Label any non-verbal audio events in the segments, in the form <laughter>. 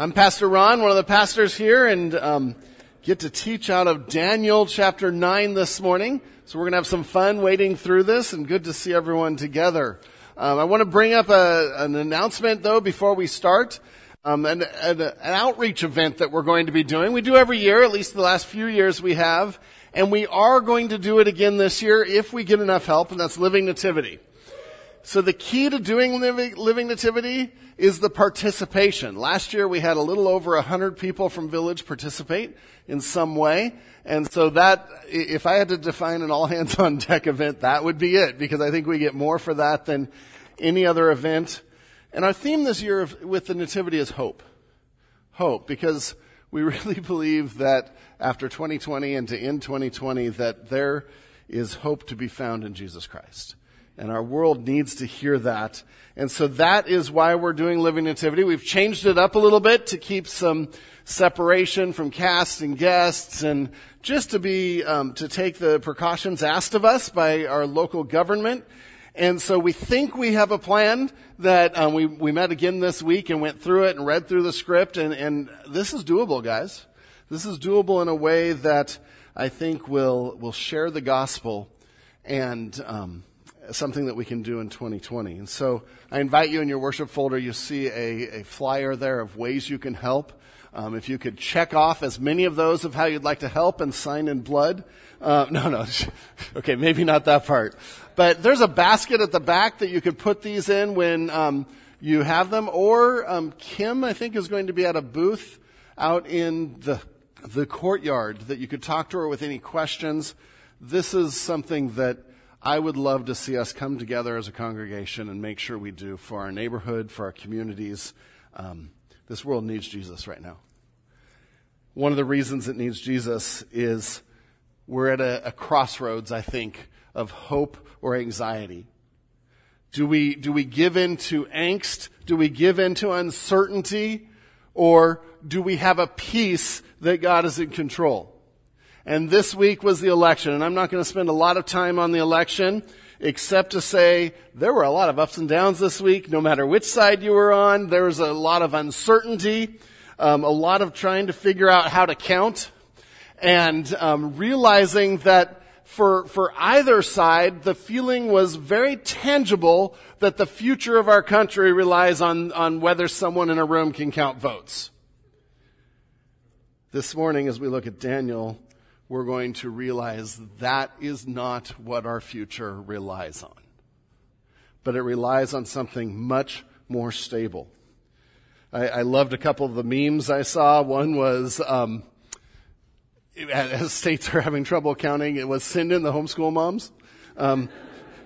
I'm Pastor Ron, one of the pastors here, and um, get to teach out of Daniel chapter 9 this morning. So we're going to have some fun wading through this, and good to see everyone together. Um, I want to bring up a, an announcement, though, before we start. Um, an, an, an outreach event that we're going to be doing. We do every year, at least the last few years we have, and we are going to do it again this year if we get enough help, and that's Living Nativity. So the key to doing living, living nativity is the participation. Last year we had a little over a hundred people from Village participate in some way. And so that, if I had to define an all hands on <laughs> deck event, that would be it because I think we get more for that than any other event. And our theme this year with the nativity is hope. Hope because we <laughs> really believe that after 2020 and to end 2020 that there is hope to be found in Jesus Christ. And our world needs to hear that. And so that is why we're doing Living Nativity. We've changed it up a little bit to keep some separation from cast and guests and just to be, um, to take the precautions asked of us by our local government. And so we think we have a plan that um, we, we met again this week and went through it and read through the script. And, and this is doable, guys. This is doable in a way that I think will, will share the gospel and, um, something that we can do in 2020. And so I invite you in your worship folder, you see a, a flyer there of ways you can help. Um, if you could check off as many of those of how you'd like to help and sign in blood. Uh, <laughs> no, no. <laughs> okay, maybe not that part. But there's a basket at the back that you could put these in when um, you have them. Or um, Kim, I think, is going to be at a booth out in the the courtyard that you could talk to her with any questions. This is something that I would love to see us come together as a congregation and make sure we do for our neighborhood, for our communities. Um, this world needs Jesus right now. One of the reasons it needs Jesus is we're at a, a crossroads, I think, of hope or anxiety. Do we, do we give in to angst? Do we give in to uncertainty? Or do we have a peace that God is in control? And this week was the election. And I'm not going to spend a lot of time on the election, except to say there were a lot of ups and downs this week, no matter which side you were on. There was a lot of uncertainty, um, a lot of trying to figure out how to count, and um, realizing that for, for either side, the feeling was very tangible that the future of our country relies on, on whether someone in a room can count votes. This morning, as we look at Daniel, we're going to realize that is not what our future relies on. But it relies on something much more stable. I, I loved a couple of the memes I saw. One was, um, as states are having trouble counting, it was send in the homeschool moms. Um,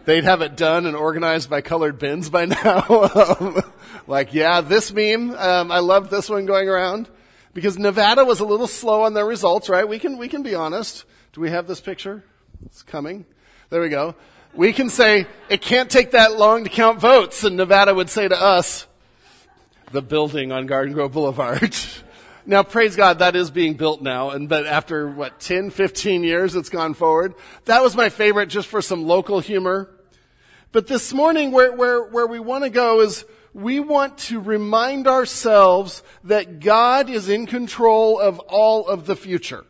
they'd have it done and organized by colored bins by <laughs> now. like, yeah, this meme, um, I love this one going around. Because Nevada was a little slow on their results, right? We can, we can be honest. Do we have this picture? It's coming. There we go. We can say, it can't take that long to count votes. And Nevada would say to us, the building on Garden Grove Boulevard. <laughs> now, praise God, that is being built now. And, but after, what, 10, 15 years, it's gone forward. That was my favorite just for some local humor. But this morning, where, where, where we want to go is, we want to remind ourselves that God is in control of all of the future.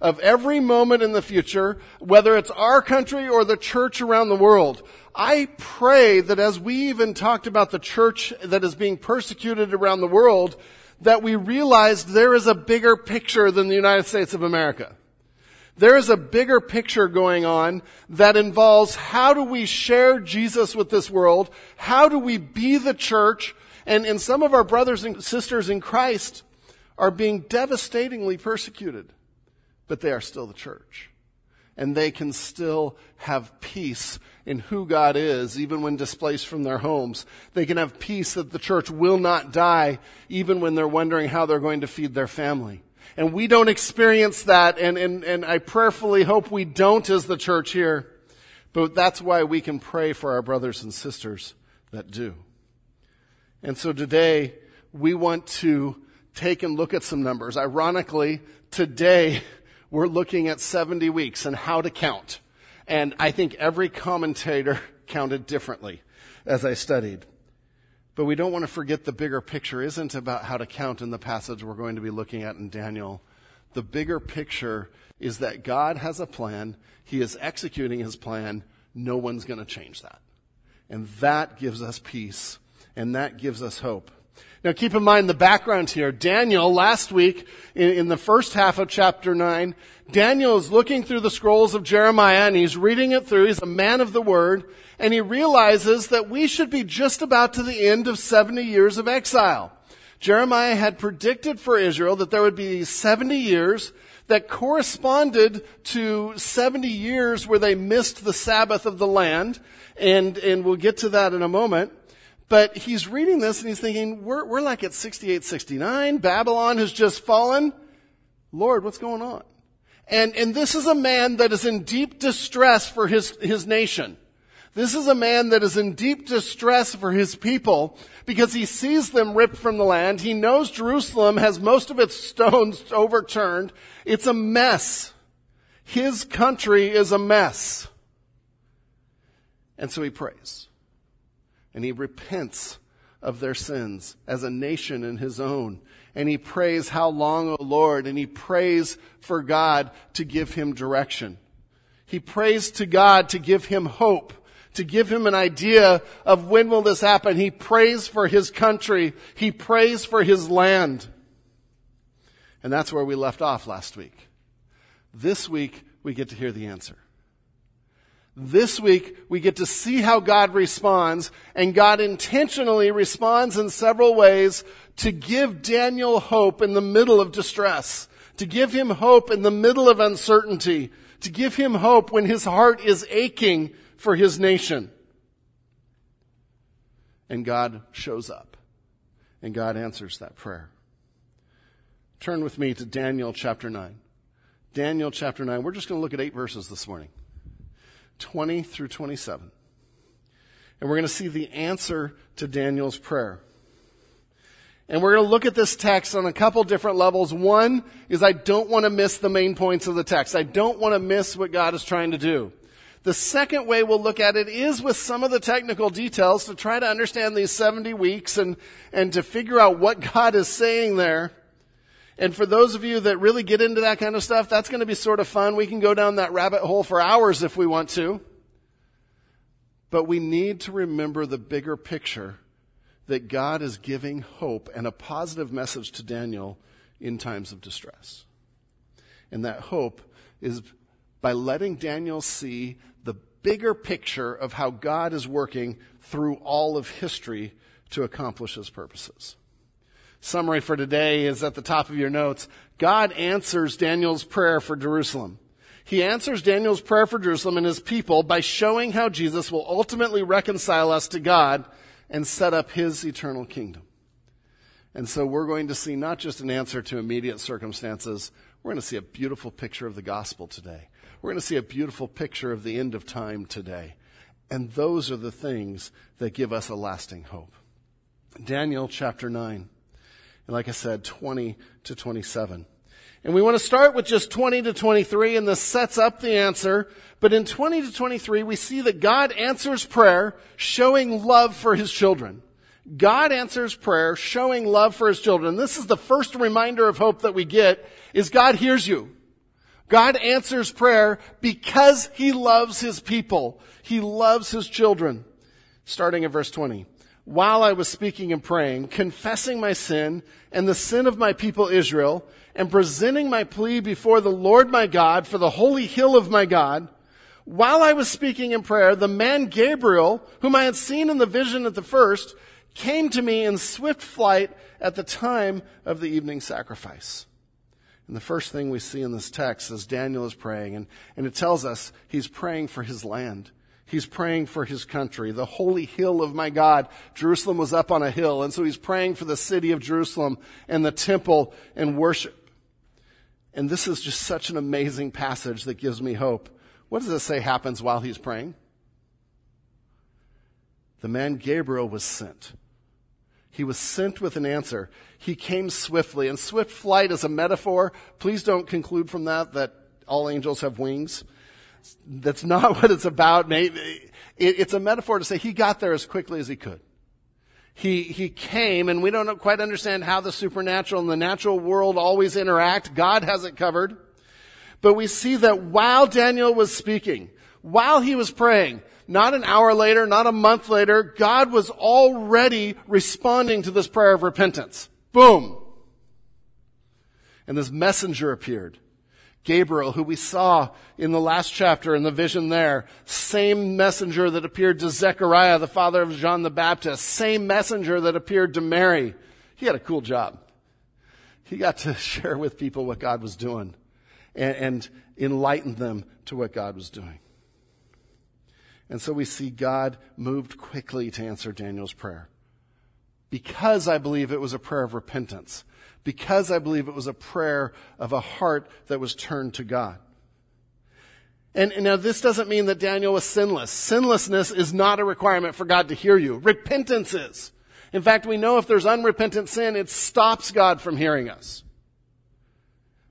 Of every moment in the future, whether it's our country or the church around the world. I pray that as we even talked about the church that is being persecuted around the world, that we realize there is a bigger picture than the United States of America. There is a bigger picture going on that involves how do we share Jesus with this world? How do we be the church? And, and some of our brothers and sisters in Christ are being devastatingly persecuted, but they are still the church. And they can still have peace in who God is, even when displaced from their homes. They can have peace that the church will not die, even when they're wondering how they're going to feed their family. And we don't experience that, and, and, and I prayerfully hope we don't as the church here. But that's why we can pray for our brothers and sisters that do. And so today, we want to take and look at some numbers. Ironically, today, <laughs> we're looking at 70 weeks and how to count. And I think every commentator <laughs> counted differently as I studied. But we don't want to forget the bigger picture isn't about how to count in the passage we're going to be looking at in Daniel. The bigger picture is that God has a plan. He is executing his plan. No one's going to change that. And that gives us peace. And that gives us hope. Now keep in mind the background here. Daniel, last week, in, in, the first half of chapter 9, Daniel is looking through the scrolls of Jeremiah and he's reading it through. He's a man of the word and he realizes that we should be just about to the end of 70 years of exile. Jeremiah had predicted for Israel that there would be 70 years that corresponded to 70 years where they missed the Sabbath of the land. And, and we'll get to that in a moment. But he's reading this and he's thinking, we're, we're like at 68, 69. Babylon has just fallen. Lord, what's going on? And, and this is a man that is in deep distress for his, his nation. This is a man that is in deep distress for his people because he sees them ripped from the land. He knows Jerusalem has most of its stones <laughs> overturned. It's a mess. His country is a mess. And so he prays. And he repents of their sins as a nation in his own. And he prays, How long, O Lord? And he prays for God to give him direction. He prays to God to give him hope to give him an idea of when will this happen. He prays for his country. He prays for his land. And that's where we left off last week. This week, we get to hear the answer. This week, we get to see how God responds, and God intentionally responds in several ways to give Daniel hope in the middle of distress, to give him hope in the middle of uncertainty, to give him hope when his heart is aching for his nation. And God shows up. And God answers that prayer. Turn with me to Daniel chapter 9. Daniel chapter 9. We're just going to look at eight verses this morning 20 through 27. And we're going to see the answer to Daniel's prayer. And we're going to look at this text on a couple different levels. One is I don't want to miss the main points of the text. I don't want to miss what God is trying to do. The second way we'll look at it is with some of the technical details to try to understand these 70 weeks and, and to figure out what God is saying there. And for those of you that really get into that kind of stuff, that's going to be sort of fun. We can go down that rabbit hole for hours if we want to. But we need to remember the bigger picture that God is giving hope and a positive message to Daniel in times of distress. And that hope is by letting Daniel see the bigger picture of how God is working through all of history to accomplish his purposes. Summary for today is at the top of your notes. God answers Daniel's prayer for Jerusalem. He answers Daniel's prayer for Jerusalem and his people by showing how Jesus will ultimately reconcile us to God and set up his eternal kingdom. And so we're going to see not just an answer to immediate circumstances, we're going to see a beautiful picture of the gospel today. We're going to see a beautiful picture of the end of time today. And those are the things that give us a lasting hope. Daniel chapter 9. And like I said, 20 to 27. And we want to start with just 20 to 23, and this sets up the answer. But in 20 to 23, we see that God answers prayer, showing love for his children. God answers prayer, showing love for his children. This is the first reminder of hope that we get, is God hears you. God answers prayer because he loves his people. He loves his children. Starting at verse 20. While I was speaking and praying, confessing my sin and the sin of my people Israel, and presenting my plea before the Lord my God for the holy hill of my God, while I was speaking in prayer, the man Gabriel, whom I had seen in the vision at the first, came to me in swift flight at the time of the evening sacrifice. And the first thing we see in this text is Daniel is praying, and, and it tells us he's praying for his land. He's praying for his country, the holy hill of my God. Jerusalem was up on a hill, and so he's praying for the city of Jerusalem and the temple and worship. And this is just such an amazing passage that gives me hope. What does it say happens while he's praying? The man Gabriel was sent. He was sent with an answer. He came swiftly. And swift flight is a metaphor. Please don't conclude from that that all angels have wings. That's not <laughs> what it's about. It's a metaphor to say he got there as quickly as he could. He, he came, and we don't quite understand how the supernatural and the natural world always interact. God has it covered. But we see that while Daniel was speaking, while he was praying, not an hour later, not a month later, God was already responding to this prayer of repentance. Boom. And this messenger appeared. Gabriel, who we saw in the last chapter in the vision there, same messenger that appeared to Zechariah, the father of John the Baptist, same messenger that appeared to Mary. He had a cool job. He got to <laughs> share with people what God was doing and, and enlighten them to what God was doing. And so we see God moved quickly to answer Daniel's prayer. Because I believe it was a prayer of repentance because I believe it was a prayer of a heart that was turned to God. And, and, now this doesn't mean that Daniel was sinless. Sinlessness is not a requirement for God to hear you. Repentance is. In fact, we know if there's unrepentant sin, it stops God from hearing us.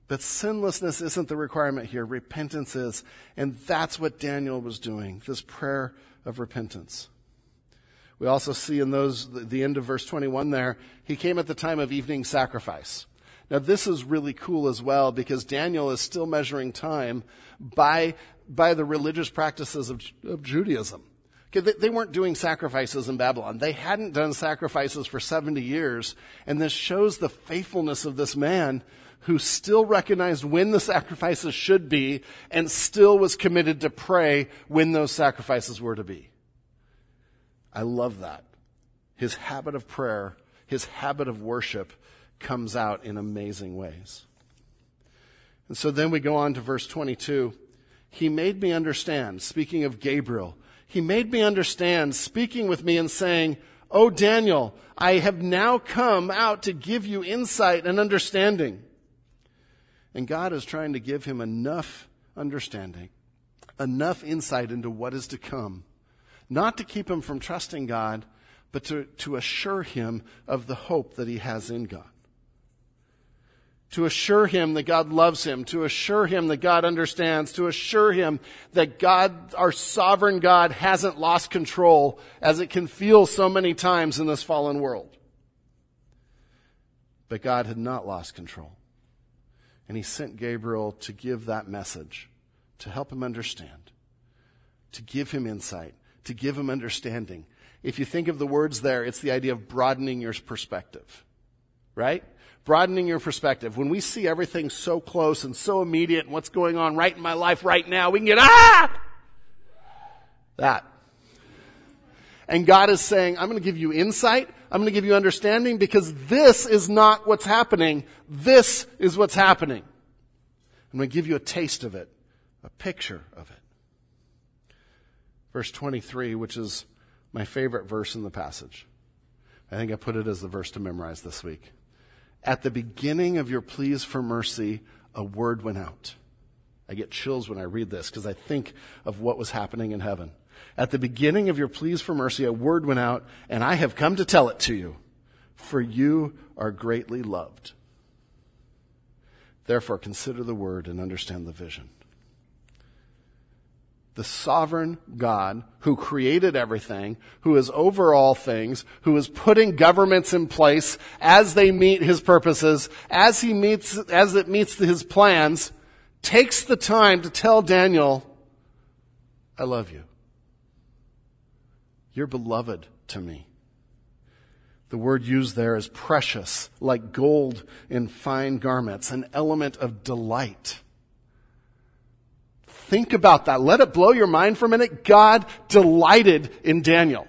But sinlessness isn't the requirement here. Repentance is. And that's what Daniel was doing. This prayer of repentance. We also see in those, the end of verse 21 there, he came at the time of evening sacrifice. Now this is really cool as well because Daniel is still measuring time by, by the religious practices of, of Judaism. Okay, they, they weren't doing sacrifices in Babylon. They hadn't done sacrifices for 70 years. And this shows the faithfulness of this man who still recognized when the sacrifices should be and still was committed to pray when those sacrifices were to be. I love that. His habit of prayer, his habit of worship comes out in amazing ways. And so then we go on to verse 22. He made me understand, speaking of Gabriel, he made me understand, speaking with me and saying, Oh, Daniel, I have now come out to give you insight and understanding. And God is trying to give him enough understanding, enough insight into what is to come not to keep him from trusting God, but to, to assure him of the hope that he has in God. To assure him that God loves him, to assure him that God understands, to assure him that God, our sovereign God, hasn't lost control as it can feel so many times in this fallen world. But God had not lost control. And he sent Gabriel to give that message, to help him understand, to give him insight, to give him understanding. If you think of the words there, it's the idea of broadening your perspective, right? Broadening your perspective. When we see everything so close and so immediate and what's going on right in my life right now, we can get, ah! That. And God is saying, I'm going to give you insight. I'm going to give you understanding because this is not what's happening. This is what's happening. I'm going to give you a taste of it, a picture of it verse 23, which is my favorite verse in the passage. I think I put it as the verse to memorize this week. At the beginning of your pleas for mercy, a word went out. I get chills when I read this because I think of what was happening in heaven. At the beginning of your pleas for mercy, a word went out, and I have come to tell it to you, for you are greatly loved. Therefore, consider the word and understand the vision the sovereign God who created everything, who is over all things, who is putting governments in place as they meet his purposes, as he meets, as it meets his plans, takes the time to tell Daniel, I love you. You're beloved to me. The word used there is precious, like gold in fine garments, an element of delight. Think about that. Let it blow your mind for a minute. God delighted in Daniel.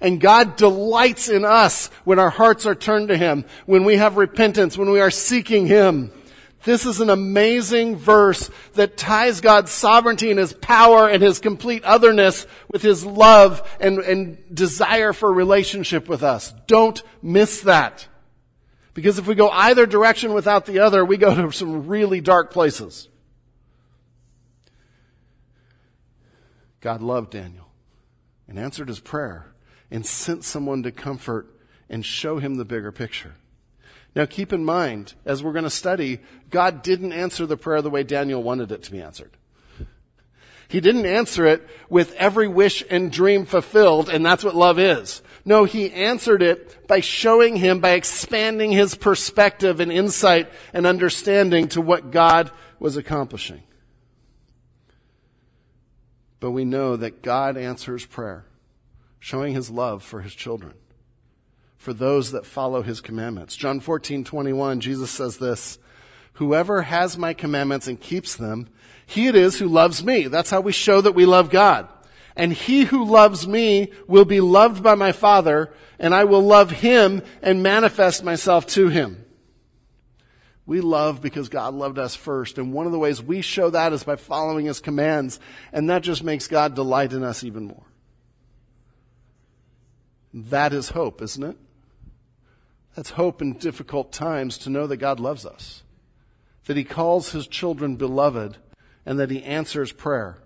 And God delights in us when our hearts are turned to Him, when we have repentance, when we are seeking Him. This is an amazing verse that ties God's sovereignty and His power and His complete otherness with His love and, and desire for relationship with us. Don't miss that. Because if we go either direction without the other, we go to some really dark places. God loved Daniel and answered his prayer and sent someone to comfort and show him the bigger picture. Now keep in mind, as we're going to study, God didn't answer the prayer the way Daniel wanted it to be answered. He didn't answer it with every wish and dream fulfilled, and that's what love is. No, he answered it by showing him, by expanding his perspective and insight and understanding to what God was accomplishing. But we know that God answers prayer, showing his love for his children, for those that follow his commandments. John 14, 21, Jesus says this, Whoever has my commandments and keeps them, he it is who loves me. That's how we show that we love God. And he who loves me will be loved by my Father, and I will love him and manifest myself to him. We love because God loved us first. And one of the ways we show that is by following his commands. And that just makes God delight in us even more. That is hope, isn't it? That's hope in difficult times to know that God loves us, that he calls his children beloved, and that he answers prayer.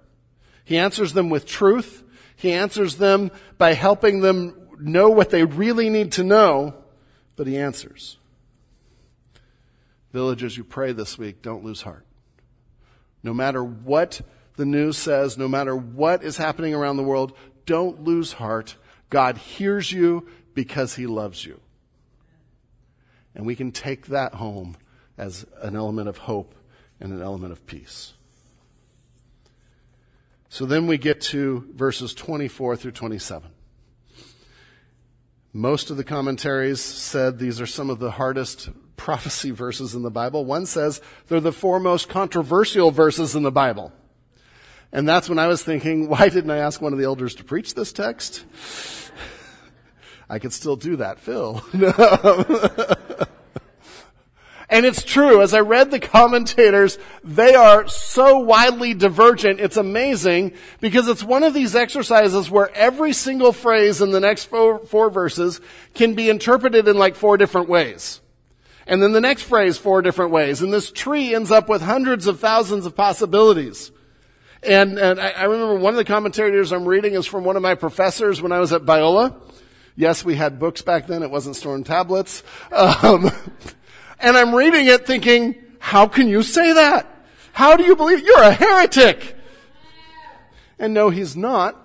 He answers them with truth. He answers them by helping them know what they really need to know, but he answers. Village, as you pray this week, don't lose heart. No matter what the news says, no matter what is happening around the world, don't lose heart. God hears you because he loves you. And we can take that home as an element of hope and an element of peace. So then we get to verses 24 through 27. Most of the commentaries said these are some of the hardest prophecy verses in the Bible. One says they're the four most controversial verses in the Bible. And that's when I was thinking, <laughs> why didn't I ask one of the elders to preach this text? I could still do that, Phil. <laughs> And it's true, as I read the commentators, they are so widely divergent, it's amazing, because it's one of these exercises where every single phrase in the next four, four verses can be interpreted in like four different ways. And then the next phrase four different ways. And this tree ends up with hundreds of thousands of possibilities. And, and I, I remember one of the commentators I'm reading is from one of my professors when I was at Biola. Yes, we had books back then. It wasn't stored in tablets. Um, <laughs> and I'm reading it thinking, how can you say that? How do you believe you're a heretic? And no, he's not.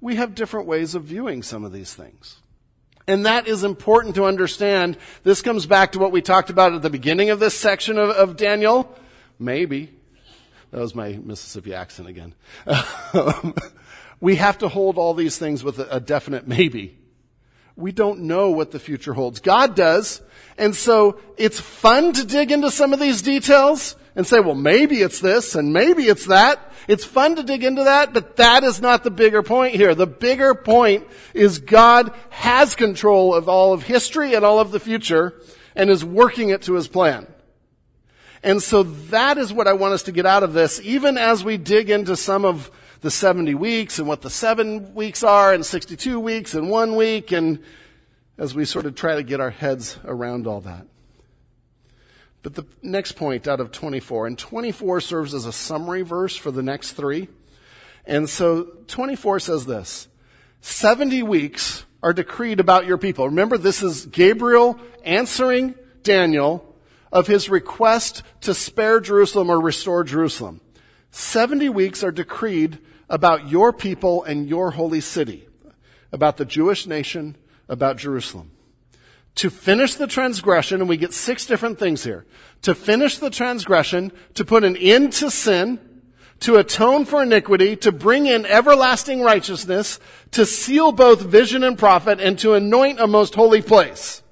We have different ways of viewing some of these things. And that is important to understand. This comes back to what we talked about at the beginning of this section of, of Daniel. Maybe. That was my Mississippi accent again. Um, <laughs> we have to hold all these things with a, a definite maybe. We don't know what the future holds. God does. And so it's fun to dig into some of these details and say, well, maybe it's this and maybe it's that. It's fun to dig into that, but that is not the bigger point here. The bigger point is God has control of all of history and all of the future and is working it to his plan. And so that is what I want us to get out of this, even as we dig into some of the 70 weeks and what the seven weeks are and 62 weeks and one week and as we sort of try to get our heads around all that. But the next point out of 24, and 24 serves as a summary verse for the next three. And so 24 says this 70 weeks are decreed about your people. Remember, this is Gabriel answering Daniel of his request to spare Jerusalem or restore Jerusalem. 70 weeks are decreed about your people and your holy city, about the Jewish nation, about Jerusalem. To finish the transgression, and we get six different things here. To finish the transgression, to put an end to sin, to atone for iniquity, to bring in everlasting righteousness, to seal both vision and prophet, and to anoint a most holy place.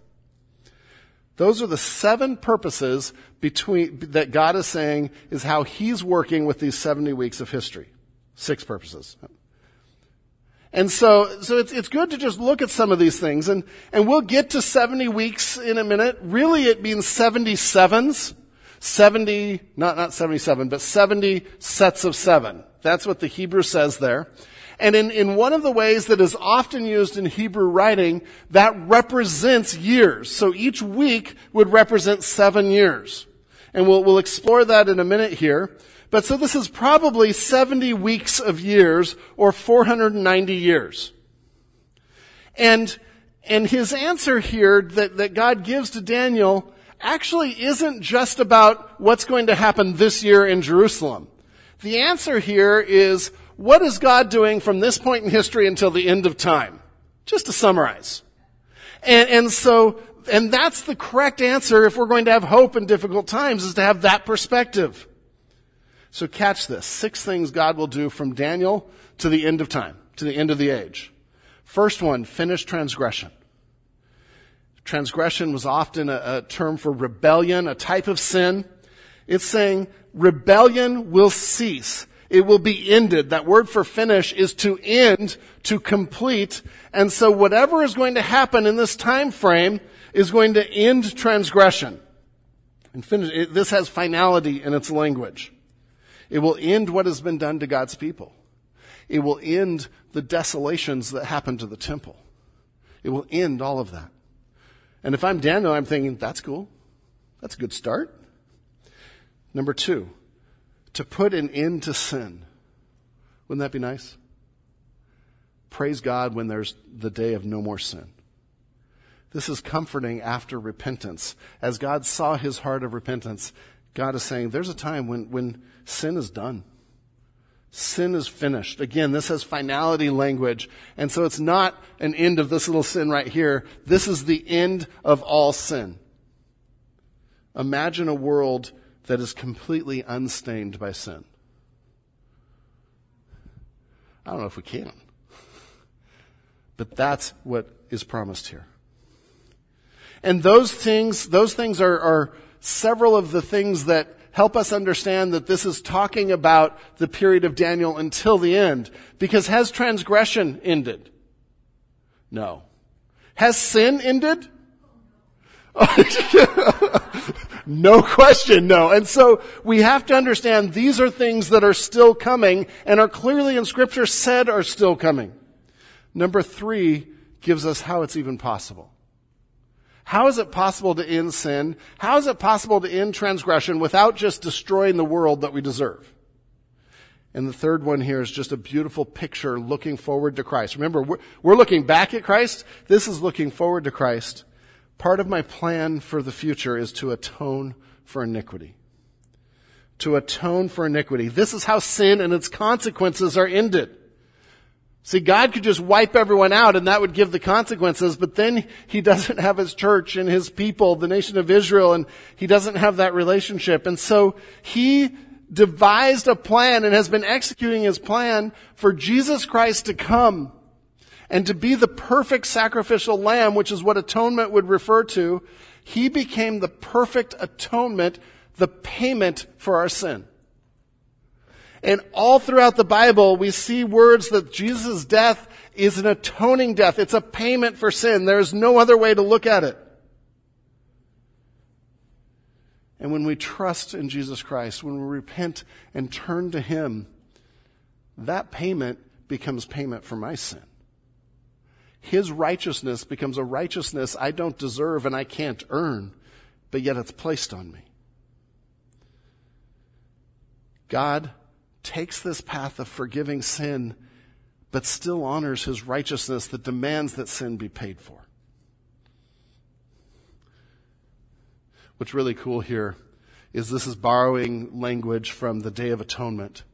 Those are the seven purposes between, that God is saying is how He's working with these 70 weeks of history. Six purposes. And so, so it's, it's good to just look at some of these things and, and we'll get to 70 weeks in a minute. Really it means 77s. 70, not, not 77, but 70 sets of seven. That's what the Hebrew says there. And in, in one of the ways that is often used in Hebrew writing, that represents years. So each week would represent seven years. And we'll, we'll explore that in a minute here. But so this is probably 70 weeks of years or 490 years. And, and his answer here that, that God gives to Daniel actually isn't just about what's going to happen this year in Jerusalem. The answer here is what is God doing from this point in history until the end of time? Just to summarize. And, and so, and that's the correct answer if we're going to have hope in difficult times is to have that perspective. So catch this. Six things God will do from Daniel to the end of time, to the end of the age. First one, finish transgression. Transgression was often a, a term for rebellion, a type of sin. It's saying rebellion will cease. It will be ended. That word for finish is to end, to complete. And so whatever is going to happen in this time frame is going to end transgression. And finish, it, this has finality in its language. It will end what has been done to God's people. It will end the desolations that happened to the temple. It will end all of that. And if I'm Daniel, I'm thinking, that's cool. That's a good start. Number two, to put an end to sin. Wouldn't that be nice? Praise God when there's the day of no more sin. This is comforting after repentance. As God saw his heart of repentance, God is saying there's a time when, when sin is done. Sin is finished. Again, this has finality language. And so it's not an end of this little sin right here. This is the end of all sin. Imagine a world that is completely unstained by sin. I don't know if we can. But that's what is promised here. And those things, those things are, are several of the things that help us understand that this is talking about the period of Daniel until the end. Because has transgression ended? No. Has sin ended? <laughs> no question, no. And so we have to understand these are things that are still coming and are clearly in scripture said are still coming. Number three gives us how it's even possible. How is it possible to end sin? How is it possible to end transgression without just destroying the world that we deserve? And the third one here is just a beautiful picture looking forward to Christ. Remember, we're, we're looking back at Christ. This is looking forward to Christ. Part of my plan for the future is to atone for iniquity. To atone for iniquity. This is how sin and its consequences are ended. See, God could just wipe everyone out and that would give the consequences, but then He doesn't have His church and His people, the nation of Israel, and He doesn't have that relationship. And so He devised a plan and has been executing His plan for Jesus Christ to come and to be the perfect sacrificial lamb, which is what atonement would refer to, he became the perfect atonement, the payment for our sin. And all throughout the Bible, we see words that Jesus' death is an atoning death. It's a payment for sin. There's no other way to look at it. And when we trust in Jesus Christ, when we repent and turn to Him, that payment becomes payment for my sin. His righteousness becomes a righteousness I don't deserve and I can't earn, but yet it's placed on me. God takes this path of forgiving sin, but still honors his righteousness that demands that sin be paid for. What's really cool here is this is borrowing language from the Day of Atonement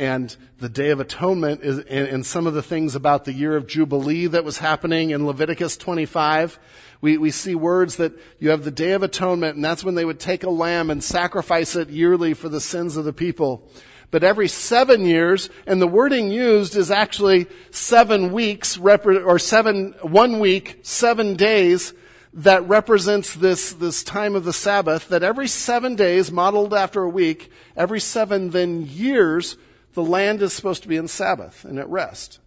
and the Day of Atonement is, and, some of the things about the year of Jubilee that was happening in Leviticus 25. We, we see words that you have the Day of Atonement, and that's when they would take a lamb and sacrifice it yearly for the sins of the people. But every seven years, and the wording used is actually seven weeks, or seven, one week, seven days, that represents this, this time of the Sabbath, that every seven days, modeled after a week, every seven then years, the land is supposed to be in Sabbath and at rest.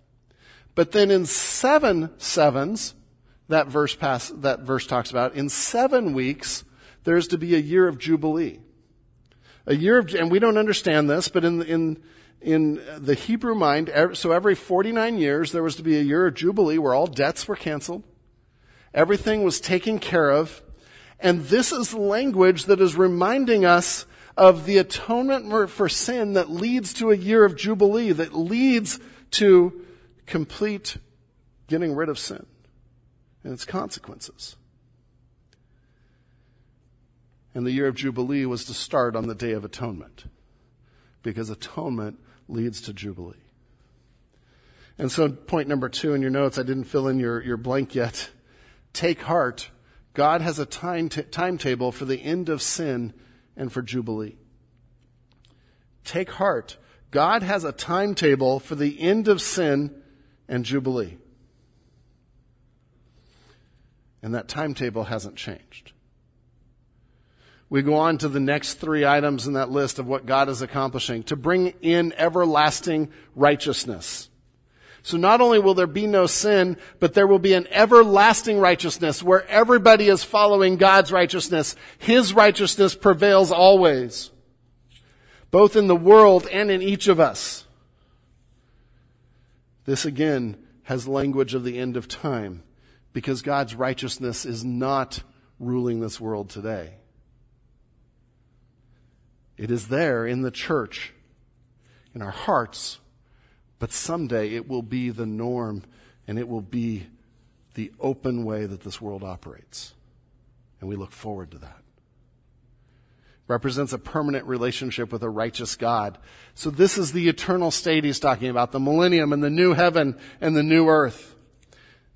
But then in seven sevens, that verse pass, that verse talks about, in seven weeks, there's to be a year of Jubilee. A year of, and we don't understand this, but in, in, in the Hebrew mind, so every 49 years, there was to be a year of Jubilee where all debts were canceled. Everything was taken care of. And this is language that is reminding us of the atonement for sin that leads to a year of Jubilee, that leads to complete getting rid of sin and its consequences. And the year of Jubilee was to start on the Day of Atonement because atonement leads to Jubilee. And so point number two in your notes, I didn't fill in your, your blank yet. Take heart. God has a time t- timetable for the end of sin and for Jubilee. Take heart. God has a timetable for the end of sin and Jubilee. And that timetable hasn't changed. We go on to the next three items in that list of what God is accomplishing to bring in everlasting righteousness. So not only will there be no sin, but there will be an everlasting righteousness where everybody is following God's righteousness. His righteousness prevails always, both in the world and in each of us. This again has language of the end of time because God's righteousness is not ruling this world today. It is there in the church, in our hearts, but someday it will be the norm and it will be the open way that this world operates. And we look forward to that. Represents a permanent relationship with a righteous God. So this is the eternal state he's talking about, the millennium and the new heaven and the new earth.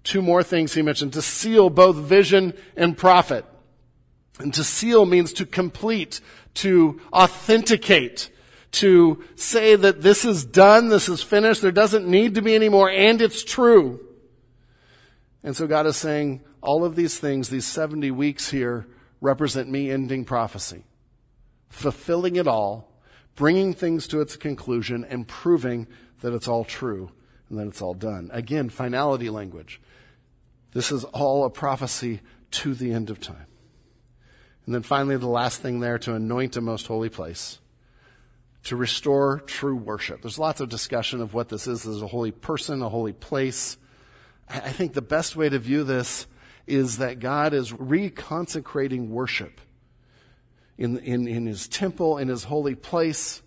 Two more things he mentioned, to seal both vision and prophet. And to seal means to complete, to authenticate, to say that this is done, this is finished, there doesn't need to be any more, and it's true. And so God is saying, all of these things, these 70 weeks here, represent me ending prophecy, fulfilling it all, bringing things to its conclusion, and proving that it's all true and that it's all done. Again, finality language. This is all a prophecy to the end of time. And then finally, the last thing there to anoint a most holy place to restore true worship. There's lots of discussion of what this is as a holy person, a holy place. I think the best way to view this is that God is reconsecrating worship in, in, in his temple, in his holy place.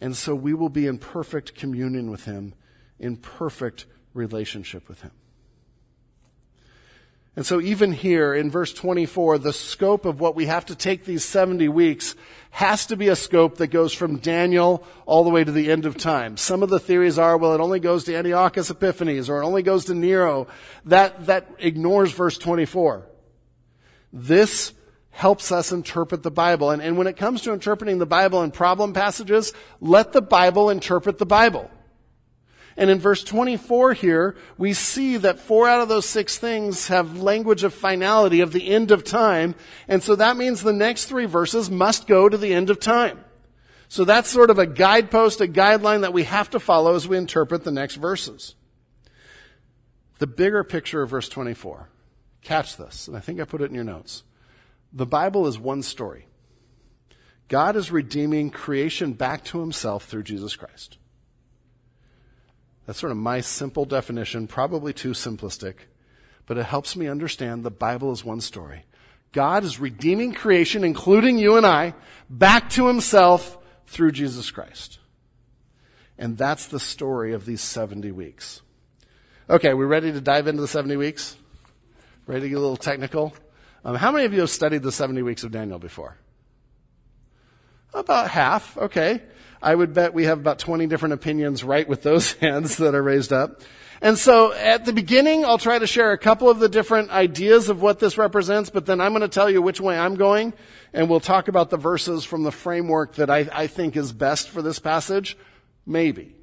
And so we will be in perfect communion with him, in perfect relationship with him. And so even here in verse 24, the scope of what we have to take these 70 weeks has to be a scope that goes from Daniel all the way to the end of time. Some of the theories are, well, it only goes to Antiochus Epiphanes or it only goes to Nero. That, that ignores verse 24. This helps us interpret the Bible. And, and when it comes to interpreting the Bible in problem passages, let the Bible interpret the Bible. And in verse 24 here, we see that four out of those six things have language of finality, of the end of time. And so that means the next three verses must go to the end of time. So that's sort of a guidepost, a guideline that we have to follow as we interpret the next verses. The bigger picture of verse 24. Catch this, and I think I put it in your notes. The Bible is one story. God is redeeming creation back to himself through Jesus Christ. That's sort of my simple definition, probably too simplistic, but it helps me understand the Bible is one story. God is redeeming creation, including you and I, back to himself through Jesus Christ. And that's the story of these 70 weeks. Okay, we ready to dive into the 70 weeks? Ready to get a little technical? Um, how many of you have studied the 70 weeks of Daniel before? About half, okay. I would bet we have about 20 different opinions right with those <laughs> hands that are raised up. And so at the beginning, I'll try to share a couple of the different ideas of what this represents, but then I'm going to tell you which way I'm going, and we'll talk about the verses from the framework that I, I think is best for this passage. Maybe.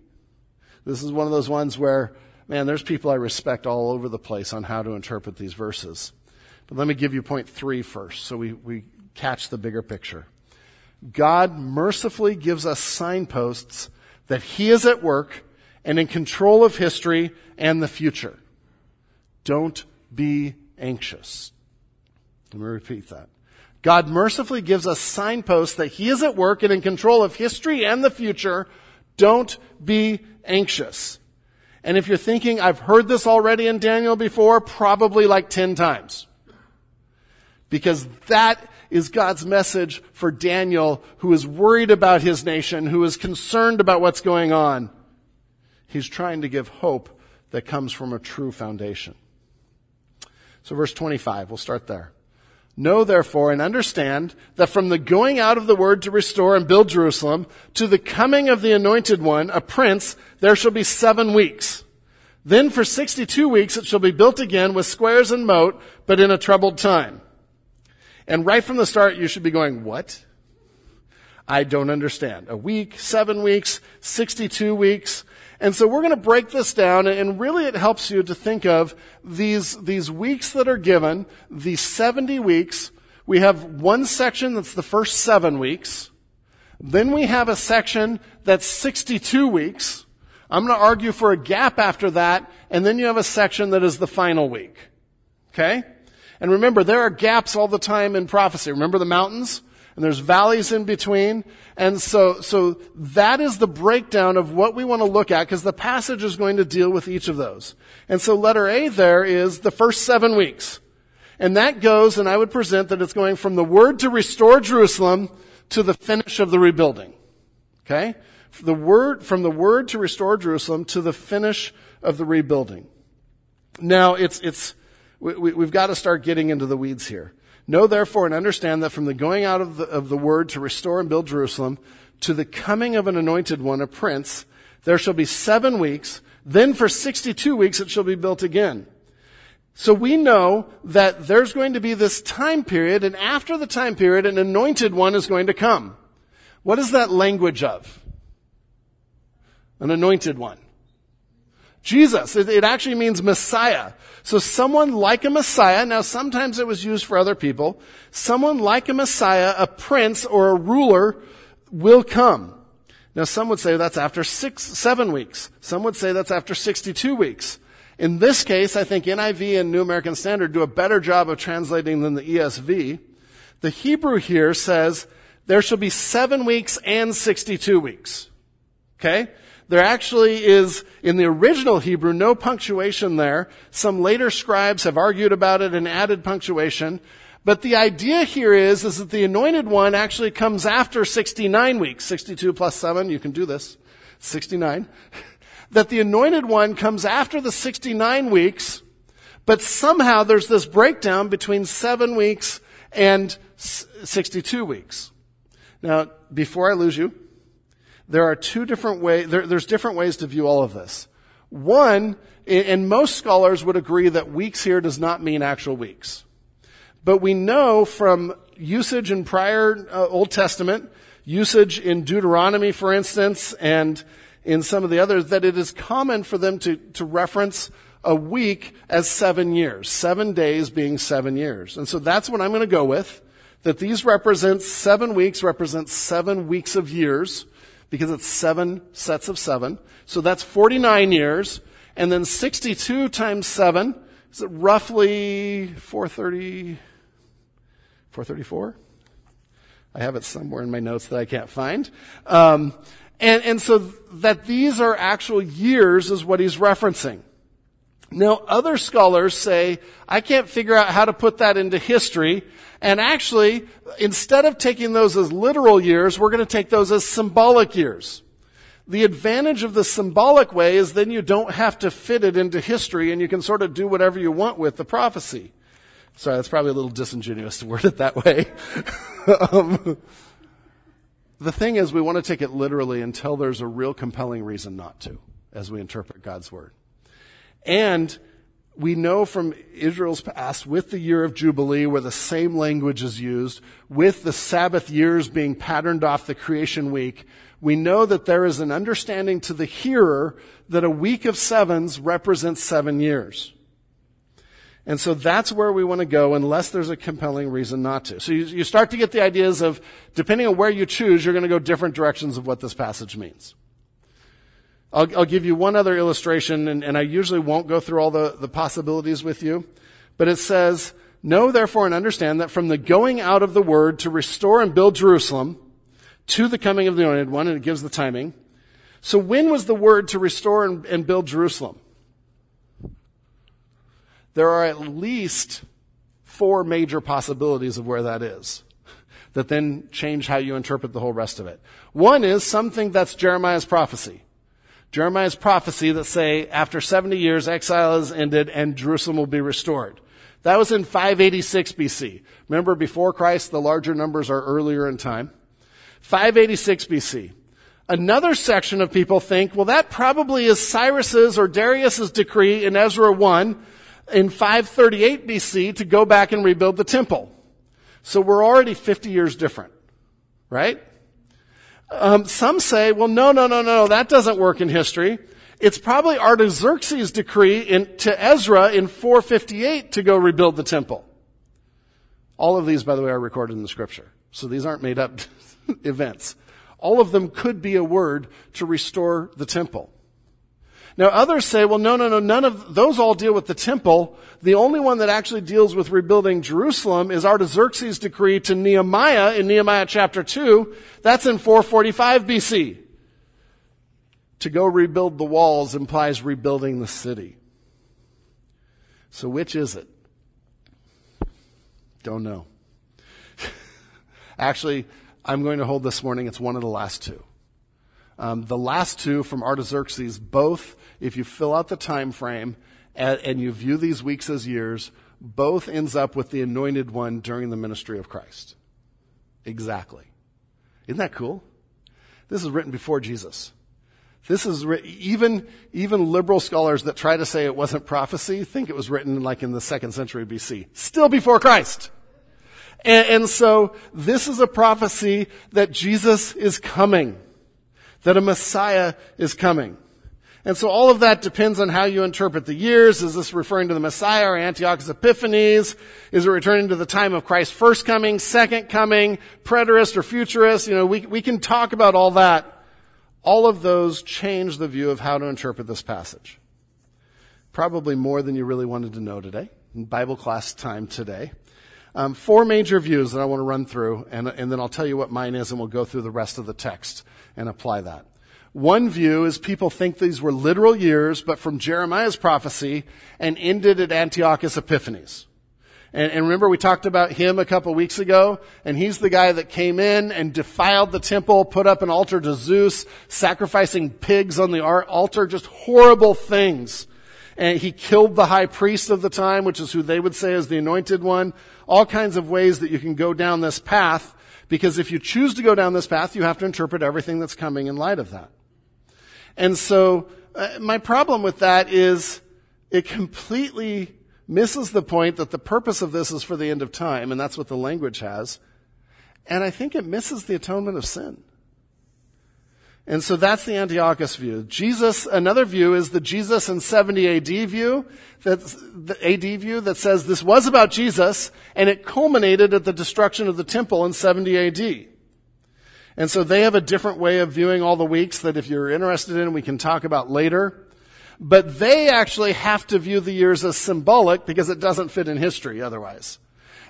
This is one of those ones where, man, there's people I respect all over the place on how to interpret these verses. But let me give you point three first, so we, we catch the bigger picture. God mercifully gives us signposts that He is at work and in control of history and the future. Don't be anxious. Let me repeat that. God mercifully gives us signposts that He is at work and in control of history and the future. Don't be anxious. And if you're thinking, I've heard this already in Daniel before, probably like 10 times. Because that is God's message for Daniel, who is worried about his nation, who is concerned about what's going on. He's trying to give hope that comes from a true foundation. So verse 25, we'll start there. Know therefore and understand that from the going out of the word to restore and build Jerusalem to the coming of the anointed one, a prince, there shall be seven weeks. Then for 62 weeks it shall be built again with squares and moat, but in a troubled time. And right from the start, you should be going, what? I don't understand. A week, seven weeks, 62 weeks. And so we're going to break this down and really it helps you to think of these, these weeks that are given, these 70 weeks. We have one section that's the first seven weeks. Then we have a section that's 62 weeks. I'm going to argue for a gap after that. And then you have a section that is the final week. Okay? And remember, there are gaps all the time in prophecy. Remember the mountains? And there's valleys in between. And so, so that is the breakdown of what we want to look at because the passage is going to deal with each of those. And so letter A there is the first seven weeks. And that goes, and I would present that it's going from the word to restore Jerusalem to the finish of the rebuilding. Okay? The word, from the word to restore Jerusalem to the finish of the rebuilding. Now, it's, it's, we, we, we've got to start getting into the weeds here. Know therefore and understand that from the going out of the, of the word to restore and build Jerusalem to the coming of an anointed one, a prince, there shall be seven weeks. Then for 62 weeks it shall be built again. So we know that there's going to be this time period, and after the time period, an anointed one is going to come. What is that language of? An anointed one. Jesus. It, it, actually means Messiah. So someone like a Messiah, now sometimes it was used for other people, someone like a Messiah, a prince or a ruler will come. Now some would say that's after six, seven weeks. Some would say that's after 62 weeks. In this case, I think NIV and New American Standard do a better job of translating than the ESV. The Hebrew here says there shall be seven weeks and 62 weeks. Okay? There actually is, in the original Hebrew, no punctuation there. Some later scribes have argued about it and added punctuation. But the idea here is, is that the anointed one actually comes after 69 weeks. 62 plus 7, you can do this. 69. <laughs> that the anointed one comes after the 69 weeks, but somehow there's this breakdown between 7 weeks and 62 weeks. Now, before I lose you, there are two different ways, there, there's different ways to view all of this. One, and most scholars would agree that weeks here does not mean actual weeks. But we know from usage in prior uh, Old Testament, usage in Deuteronomy, for instance, and in some of the others, that it is common for them to, to reference a week as seven years, seven days being seven years. And so that's what I'm going to go with, that these represent seven weeks, represent seven weeks of years because it's seven sets of seven. So that's 49 years. And then 62 times seven is it roughly 430, 434? I have it somewhere in my notes that I can't find. Um, and, and so that these are actual years is what he's referencing. Now, other scholars say, I can't figure out how to put that into history. And actually, instead of taking those as literal years, we're going to take those as symbolic years. The advantage of the symbolic way is then you don't have to fit it into history and you can sort of do whatever you want with the prophecy. Sorry, that's probably a little disingenuous to word it that way. <laughs> um, the thing is, we want to take it literally until there's a real compelling reason not to, as we interpret God's word. And we know from Israel's past, with the year of Jubilee, where the same language is used, with the Sabbath years being patterned off the creation week, we know that there is an understanding to the hearer that a week of sevens represents seven years. And so that's where we want to go unless there's a compelling reason not to. So you, you start to get the ideas of, depending on where you choose, you're going to go different directions of what this passage means. I'll, I'll give you one other illustration, and, and I usually won't go through all the, the possibilities with you, but it says, Know therefore and understand that from the going out of the word to restore and build Jerusalem to the coming of the anointed one, and it gives the timing. So when was the word to restore and, and build Jerusalem? There are at least four major possibilities of where that is that then change how you interpret the whole rest of it. One is something that's Jeremiah's prophecy. Jeremiah's prophecy that say after 70 years exile is ended and Jerusalem will be restored. That was in 586 BC. Remember before Christ, the larger numbers are earlier in time. 586 BC. Another section of people think, well, that probably is Cyrus's or Darius's decree in Ezra 1 in 538 BC to go back and rebuild the temple. So we're already 50 years different, right? Um, some say, well, no, no, no, no, that doesn't work in history. It's probably Artaxerxes' decree in, to Ezra in 458 to go rebuild the temple. All of these, by the way, are recorded in the scripture. So these aren't made up <laughs> events. All of them could be a word to restore the temple. Now others say, well, no, no, no, none of those all deal with the temple. The only one that actually deals with rebuilding Jerusalem is Artaxerxes' decree to Nehemiah in Nehemiah chapter 2. That's in 445 BC. To go rebuild the walls implies rebuilding the city. So which is it? Don't know. <laughs> Actually, I'm going to hold this morning. It's one of the last two. Um, the last two from Artaxerxes, both, if you fill out the time frame and, and you view these weeks as years, both ends up with the anointed one during the ministry of Christ. Exactly. Isn't that cool? This is written before Jesus. This is even even liberal scholars that try to say it wasn't prophecy think it was written like in the second century BC, still before Christ. And, and so this is a prophecy that Jesus is coming, that a Messiah is coming. And so all of that depends on how you interpret the years. Is this referring to the Messiah or Antiochus Epiphanes? Is it returning to the time of Christ's first coming, second coming, preterist or futurist? You know, we, we can talk about all that. All of those change the view of how to interpret this passage. Probably more than you really wanted to know today, in Bible class time today. Um, four major views that I want to run through, and, and then I'll tell you what mine is, and we'll go through the rest of the text and apply that. One view is people think these were literal years, but from Jeremiah's prophecy and ended at Antiochus Epiphanes. And, and, remember we talked about him a couple weeks ago, and he's the guy that came in and defiled the temple, put up an altar to Zeus, sacrificing pigs on the altar, just horrible things. And he killed the high priest of the time, which is who they would say is the anointed one all kinds of ways that you can go down this path, because if you choose to go down this path, you have to interpret everything that's coming in light of that. And so, uh, my problem with that is it completely misses the point that the purpose of this is for the end of time, and that's what the language has. And I think it misses the atonement of sin. And so that's the Antiochus view. Jesus, another view is the Jesus in 70 AD view, that's the AD view that says this was about Jesus and it culminated at the destruction of the temple in 70 AD. And so they have a different way of viewing all the weeks that if you're interested in, we can talk about later. But they actually have to view the years as symbolic because it doesn't fit in history otherwise.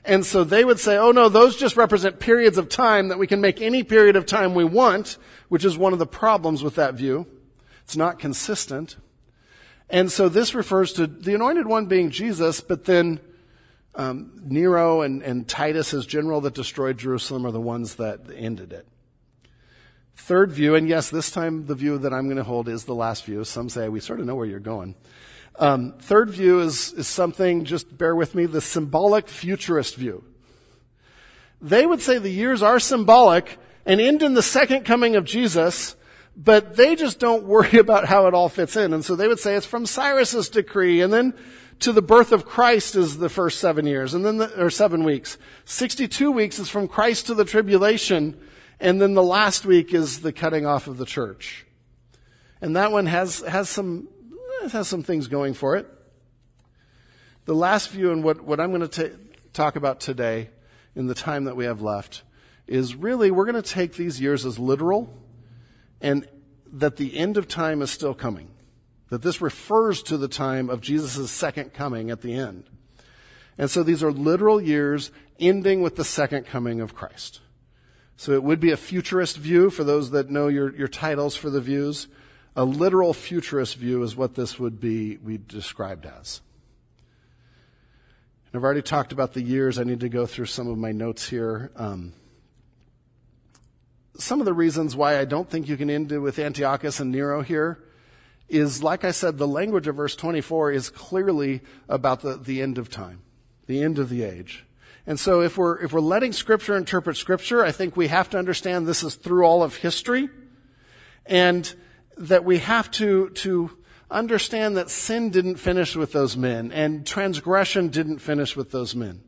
And so they would say, oh no, those just represent periods of time that we can make any period of time we want, which is one of the problems with that view. It's not consistent. And so this refers to the anointed one being Jesus, but then um, Nero and, and Titus as general that destroyed Jerusalem are the ones that ended it. Third view, and yes, this time the view that I'm going to hold is the last view. Some say we sort of know where you're going. Um, third view is, is something, just bear with me, the symbolic futurist view. They would say the years are symbolic and end in the second coming of Jesus, but they just don't worry <laughs> about how it all fits in. And so they would say it's from Cyrus's decree and then to the birth of Christ is the first seven years and then the, or seven weeks. 62 weeks is from Christ to the tribulation and then the last week is the cutting off of the church. And that one has, has some has some things going for it. The last view and what, what I'm going to talk about today in the time that we have left is really we're going to take these years as literal and that the end of time is still coming. That this refers to the time of Jesus' second coming at the end. And so these are literal years ending with the second coming of Christ. So it would be a futurist view for those that know your, your titles for the views. A literal futurist view is what this would be we described as. And I've already talked about the years. I need to go through some of my notes here. Um, some of the reasons why I don't think you can end it with Antiochus and Nero here is, like I said, the language of verse 24 is clearly about the, the end of time, the end of the age. And so if we're, if we're letting scripture interpret scripture, I think we have to understand this is through all of history. And that we have to, to understand that sin didn't finish with those men and transgression didn't finish with those men.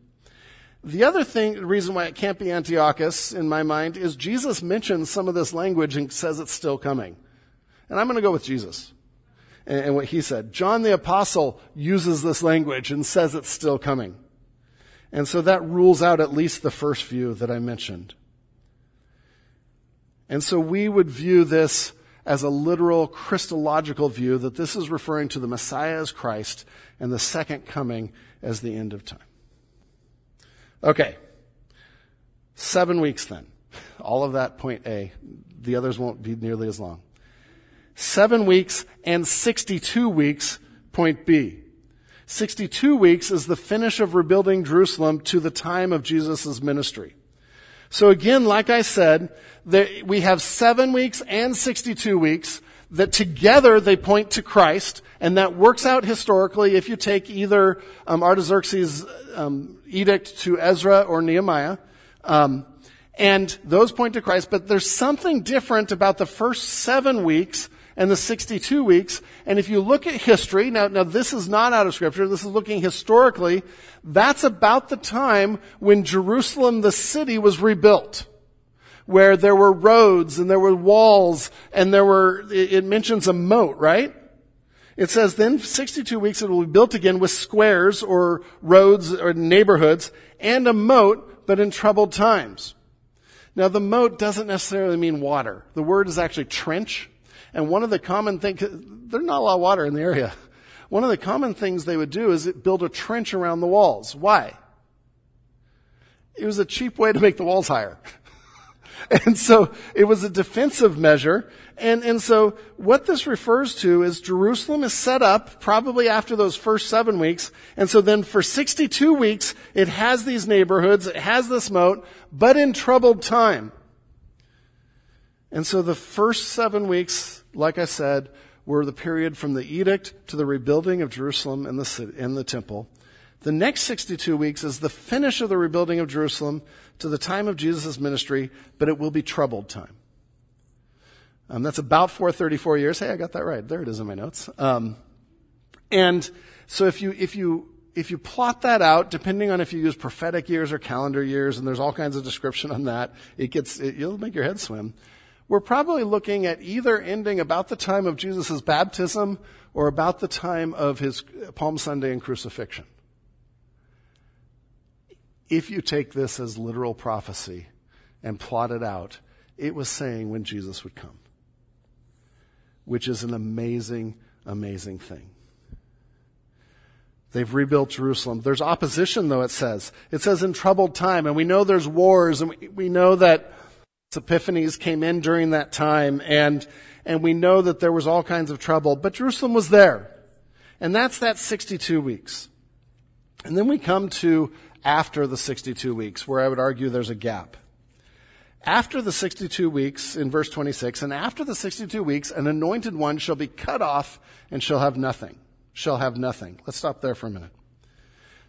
The other thing, the reason why it can't be Antiochus in my mind is Jesus mentions some of this language and says it's still coming. And I'm going to go with Jesus and, and what he said. John the apostle uses this language and says it's still coming. And so that rules out at least the first view that I mentioned. And so we would view this as a literal Christological view that this is referring to the Messiah as Christ and the second coming as the end of time. Okay. Seven weeks then. All of that point A. The others won't be nearly as long. Seven weeks and 62 weeks, point B. 62 weeks is the finish of rebuilding Jerusalem to the time of Jesus' ministry. So again, like I said, we have seven weeks and 62 weeks that together they point to Christ, and that works out historically if you take either um, Artaxerxes' um, edict to Ezra or Nehemiah. Um, and those point to Christ, but there's something different about the first seven weeks and the 62 weeks. And if you look at history, now, now this is not out of scripture, this is looking historically, that's about the time when Jerusalem, the city, was rebuilt. Where there were roads and there were walls and there were, it, it mentions a moat, right? It says, then 62 weeks it will be built again with squares or roads or neighborhoods and a moat, but in troubled times. Now the moat doesn't necessarily mean water. The word is actually trench. And one of the common things, there's not a lot of water in the area. One of the common things they would do is build a trench around the walls. Why? It was a cheap way to make the walls higher. <laughs> and so it was a defensive measure. And, and so what this refers to is Jerusalem is set up probably after those first seven weeks. And so then for 62 weeks, it has these neighborhoods, it has this moat, but in troubled time. And so the first seven weeks, like I said, were the period from the edict to the rebuilding of Jerusalem and the, and the temple. The next 62 weeks is the finish of the rebuilding of Jerusalem to the time of Jesus' ministry, but it will be troubled time. Um, that's about 434 years. Hey, I got that right. There it is in my notes. Um, and so if you, if you, if you plot that out, depending on if you use prophetic years or calendar years, and there's all kinds of description on that, it gets, it, you'll make your head swim we're probably looking at either ending about the time of Jesus' baptism or about the time of his Palm Sunday and crucifixion. If you take this as literal prophecy and plot it out, it was saying when Jesus would come, which is an amazing, amazing thing. They've rebuilt Jerusalem. There's opposition, though, it says. It says in troubled time, and we know there's wars, and we know that Epiphanes came in during that time, and, and we know that there was all kinds of trouble, but Jerusalem was there. And that's that 62 weeks. And then we come to after the 62 weeks, where I would argue there's a gap. After the 62 weeks, in verse 26, and after the 62 weeks, an anointed one shall be cut off and shall have nothing. Shall have nothing. Let's stop there for a minute.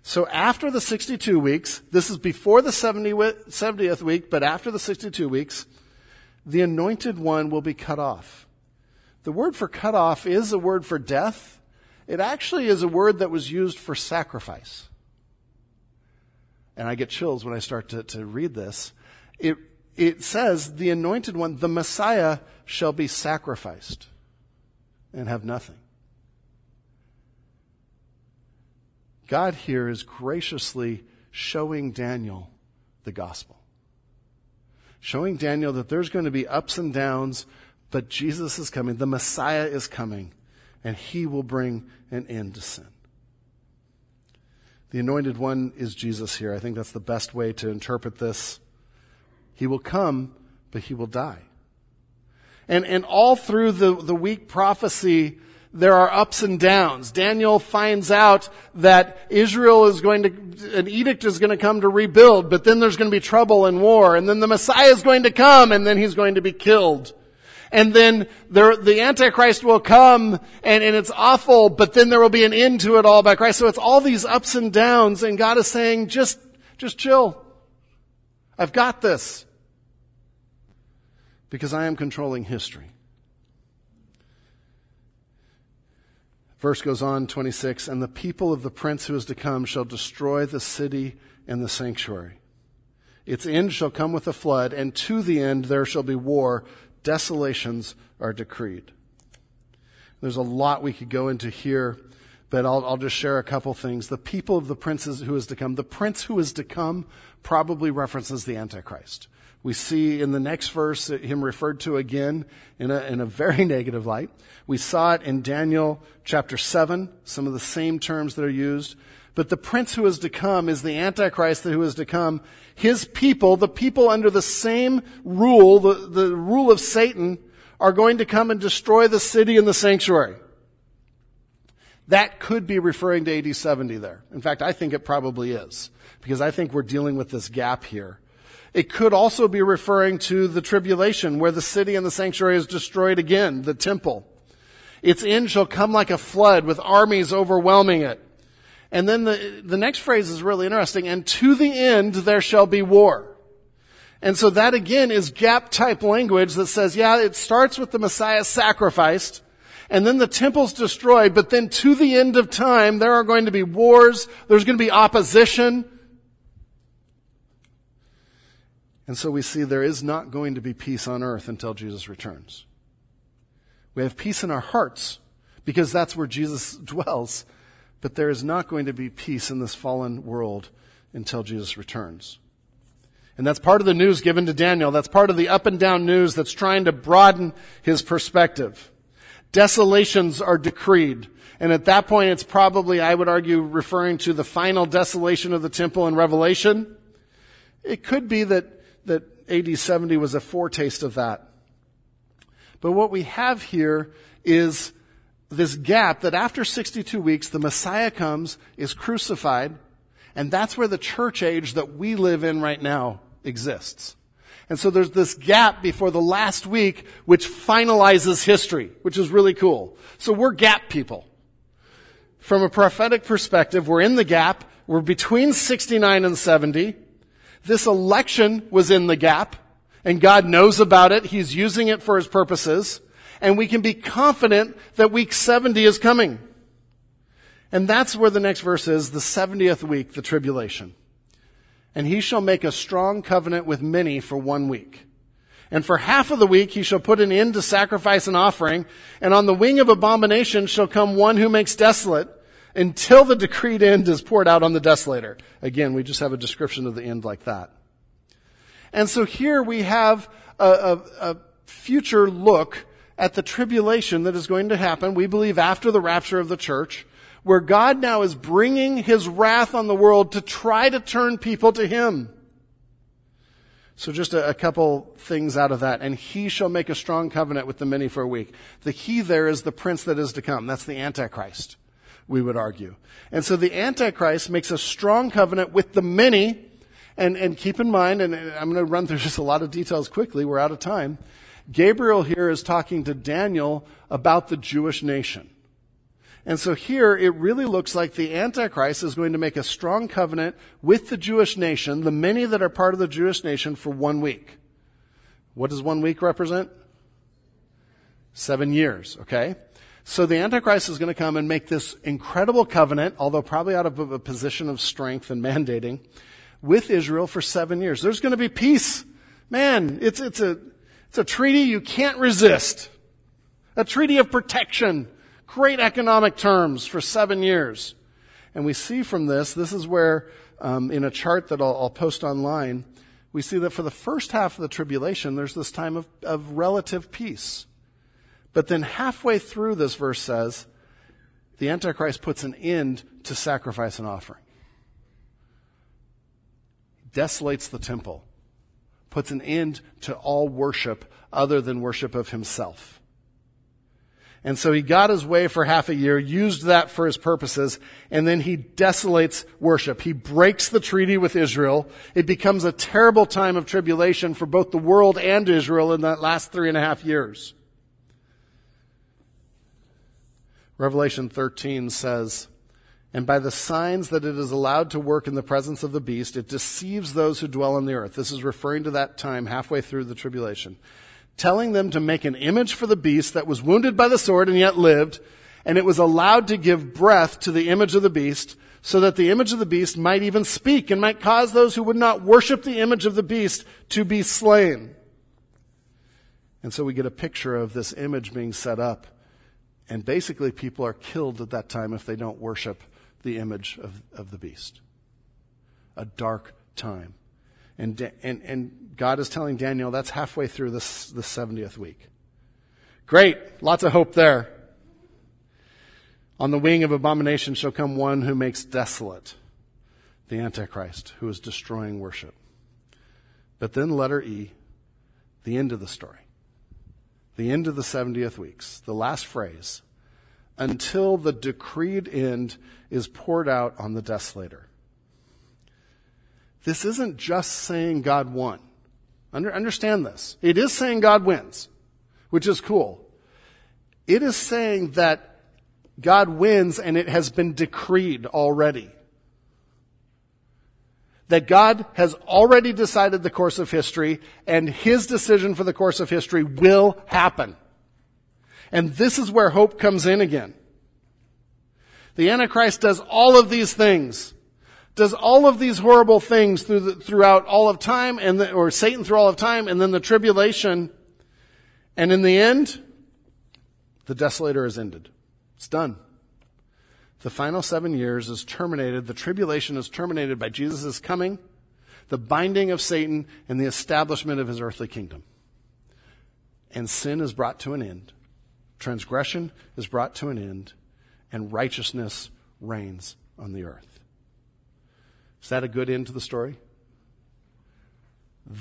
So after the 62 weeks, this is before the 70, 70th week, but after the 62 weeks, the anointed one will be cut off. The word for cut off is a word for death. It actually is a word that was used for sacrifice. And I get chills when I start to, to read this. It, it says, the anointed one, the Messiah, shall be sacrificed and have nothing. God here is graciously showing Daniel the gospel. Showing Daniel that there's going to be ups and downs, but Jesus is coming. The Messiah is coming, and he will bring an end to sin. The anointed one is Jesus here. I think that's the best way to interpret this. He will come, but he will die. And, and all through the, the week prophecy there are ups and downs. Daniel finds out that Israel is going to, an edict is going to come to rebuild, but then there's going to be trouble and war, and then the Messiah is going to come, and then he's going to be killed and then there, the Antichrist will come and, and it's awful, but then there will be an end to it all by Christ. So it's all these ups and downs and God is saying, just, just chill. I've got this because I am controlling history. Verse goes on, 26, and the people of the prince who is to come shall destroy the city and the sanctuary. Its end shall come with a flood, and to the end there shall be war. Desolations are decreed. There's a lot we could go into here, but I'll, I'll just share a couple things. The people of the princes who is to come, the prince who is to come probably references the Antichrist. We see in the next verse him referred to again in a, in a very <laughs> negative light. We saw it in Daniel chapter 7, some of the same terms that are used. But the prince who is to come is the Antichrist who is to come. His people, the people under the same rule, the, the rule of Satan, are going to come and destroy the city and the sanctuary. That could be referring to AD 70 there. In fact, I think it probably is, because I think we're dealing with this gap here it could also be referring to the tribulation where the city and the sanctuary is destroyed again, the temple. Its end shall come like a flood with armies overwhelming it. And then the, the next phrase is really interesting. And to the end there shall be war. And so that again is gap type language that says, yeah, it starts with the Messiah sacrificed, and then the temple's destroyed, but then to the end of time, there are going to be wars, there's going to be opposition, And so we see there is not going to be peace on earth until Jesus returns. We have peace in our hearts because that's where Jesus <laughs> dwells, but there is not going to be peace in this fallen world until Jesus returns. And that's part of the news given to Daniel. That's part of the up and down news that's trying to broaden his perspective. Desolations are decreed. And at that point, it's probably, I would argue, referring to the final desolation of the temple in Revelation. It could be that that AD 70 was a foretaste of that. But what we have here is this gap that after 62 weeks, the Messiah comes, is crucified, and that's where the church age that we live in right now exists. And so there's this gap before the last week, which finalizes history, which is really cool. So we're gap people. From a prophetic perspective, we're in the gap. We're between 69 and 70. This election was in the gap, and God knows about it. He's using it for His purposes, and we can be confident that week 70 is coming. And that's where the next verse is, the 70th week, the tribulation. And he shall make a strong covenant with many for one week. And for half of the week he shall put an end to sacrifice and offering, and on the wing of abomination shall come one who makes desolate, until the decreed end is poured out on the desolator. Again, we just have a description of the end like that. And so here we have a, a, a future look at the tribulation that is going to happen, we believe after the rapture of the church, where God now is bringing his wrath on the world to try to turn people to him. So just a, a, couple things out of that. And he shall make a strong covenant with the many for a week. The he there is the prince that is to come. That's the Antichrist we would argue. And so the Antichrist makes a strong covenant with the many. And, and keep in mind, and I'm going to run through <laughs> just a lot of details quickly, we're out of time. Gabriel here is talking to Daniel about the Jewish nation. And so here it really looks like the Antichrist is going to make a strong covenant with the Jewish nation, the many that are part of the Jewish nation, for one week. What does one week represent? Seven years, okay? So the Antichrist is going to come and make this incredible covenant, although probably out of a position of strength and <laughs> mandating, with Israel for seven years. There's going to be peace. Man, it's, it's a, it's a treaty you can't resist. A treaty of protection. Great economic terms for seven years. And we see from this, this is where, um, in a chart that I'll, I'll post online, we see that for the first half of the tribulation, there's this time of, of relative peace. But then halfway through, this verse says, the Antichrist puts an end to sacrifice and offering. Desolates the temple. Puts an end to all worship other than worship of himself. And so he got his way for half a year, used that for his purposes, and then he desolates worship. He breaks the treaty with Israel. It becomes a terrible time of tribulation for both the world and Israel in that last three and a half years. Revelation 13 says, And by the signs that it is allowed to work in the presence of the beast, it deceives those who dwell on the earth. This is referring to that time halfway through the tribulation. Telling them to make an image for the beast that was wounded by the sword and yet lived, and it was allowed to give breath to the image of the beast so that the image of the beast might even speak and might cause those who would not worship the image of the beast to be slain. And so we get a picture of this image being set up. And basically, people are killed at that time if they don't worship the image of, of the beast. A dark time. And, and, and God is telling Daniel that's halfway through this, the 70th week. Great. Lots of hope there. On the wing of abomination shall come one who makes desolate the Antichrist, who is destroying worship. But then, letter E, the end of the story. The end of the 70th weeks, the last phrase, until the decreed end is poured out on the desolator. This isn't just saying God won. Under, understand this. It is saying God wins, which is cool. It is saying that God wins and it has been decreed already. That God has already decided the course of history and his decision for the course of history will happen. And this is where hope comes in again. The Antichrist does all of these things, does all of these horrible things through the, throughout all of time and the, or Satan through all of time and then the tribulation. And in the end, the desolator is ended. It's done. The final seven years is terminated. The tribulation is terminated by Jesus' coming, the binding of Satan, and the establishment of his earthly kingdom. And sin is brought to an end. Transgression is brought to an end, and righteousness reigns on the earth. Is that a good end to the story?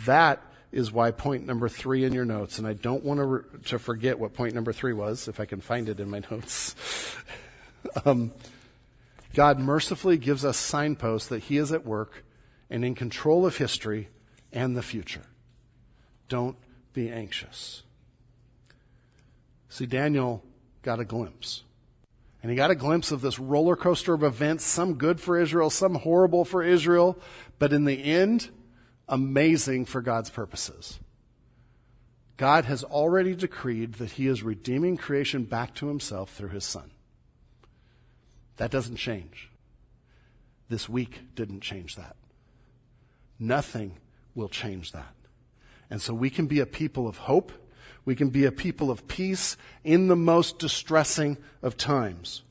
That is why point number three in your notes, and I don't want to, re- to forget what point number three was, if I can find it in my <laughs> notes. um, God mercifully gives us signposts that He is at work and in control of history and the future. Don't be anxious. See, Daniel got a glimpse. And he got a glimpse of this roller coaster of events, some good for Israel, some horrible for Israel, but in the end, amazing for God's purposes. God has already decreed that he is redeeming creation back to himself through his son. That doesn't change. This week didn't change that. Nothing will change that. And so we can be a people of hope. We can be a people of peace in the most distressing of times.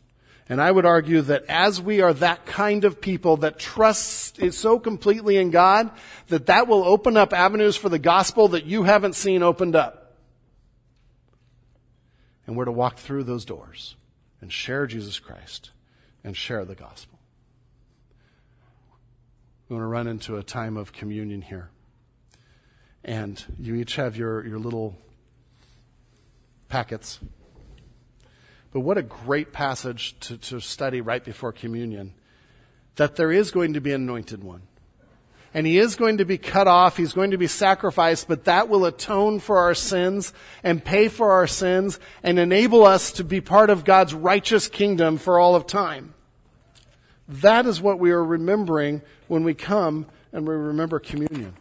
And I would argue that as we are that kind of people that trusts so completely in God, that that will open up avenues for the gospel that you haven't seen opened up. And we're to walk through those doors and share Jesus Christ and share the gospel. We're going to run into a time of communion here. And you each have your, your little packets. But what a great passage to, to study right before communion. That there is going to be an anointed one. And he is going to be cut off. He's going to be sacrificed, but that will atone for our sins and pay for our sins and enable us to be part of God's righteous kingdom for all of time. That is what we are remembering when we come and we remember communion.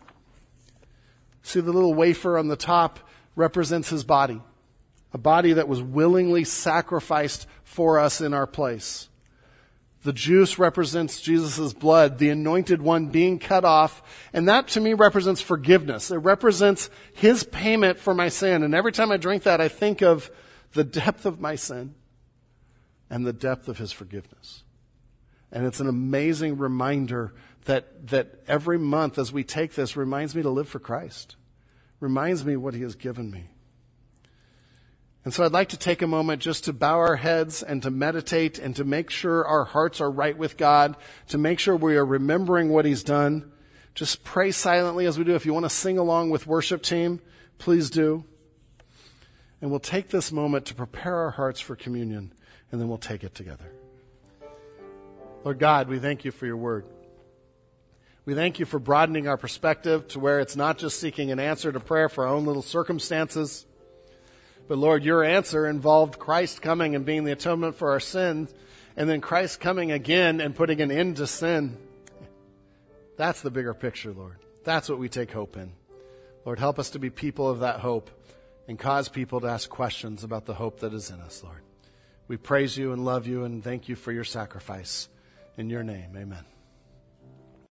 See the little wafer on the top represents his body a body that was willingly sacrificed for us in our place. The juice represents Jesus' blood, the anointed one being cut off, and that to me represents forgiveness. It represents his payment for my sin. And every time I drink that, I think of the depth of my sin and the depth of his forgiveness. And it's an amazing reminder that, that every month as we take this reminds me to live for Christ, reminds me what he has given me. And so I'd like to take a moment just to bow our heads and to meditate and to make sure our hearts are right with God, to make sure we are remembering what He's done. Just pray silently as we do. If you want to sing along with worship team, please do. And we'll take this moment to prepare our hearts for communion, and then we'll take it together. Lord God, we thank you for your word. We thank you for broadening our perspective to where it's not just seeking an answer to prayer for our own little circumstances but Lord, your answer involved Christ coming and being the atonement for our sins, and then Christ coming again and putting an end to sin. That's the bigger picture, Lord. That's what we take hope in. Lord, help us to be people of that hope and cause people to ask questions about the hope that is in us, Lord. We praise you and love you and thank you for your sacrifice. In your name, amen.